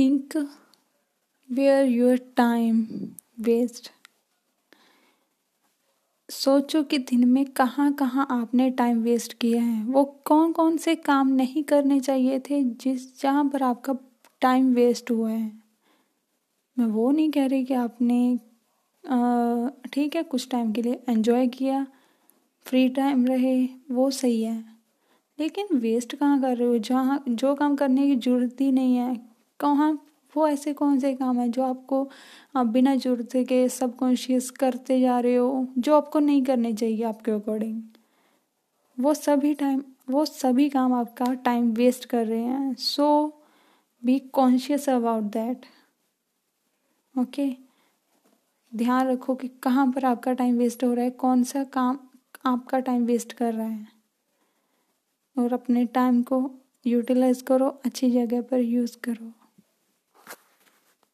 Think where your time waste सोचो कि दिन में कहाँ कहाँ आपने टाइम वेस्ट किया है। वो कौन कौन से काम नहीं करने चाहिए थे जिस जहाँ पर आपका टाइम वेस्ट हुआ है। मैं वो नहीं कह रही कि आपने ठीक है, कुछ टाइम के लिए एंजॉय किया फ्री टाइम रहे, वो सही है। लेकिन वेस्ट कहाँ कर रहे हो? जहाँ, जो काम करने की ज़रूरत ही नहीं है। कहाँ वो ऐसे कौन से काम है जो आपको, आप बिना ज़रूरत के सबकॉन्शियस करते जा रहे हो, जो आपको नहीं करने चाहिए आपके अकॉर्डिंग? वो सभी टाइम, वो सभी काम आपका टाइम वेस्ट कर रहे हैं so be conscious about that okay ध्यान रखो कि कहाँ पर आपका टाइम वेस्ट हो रहा है, कौन सा काम आपका टाइम वेस्ट कर रहा है, और अपने टाइम को यूटिलाइज करो, अच्छी जगह पर यूज़ करो।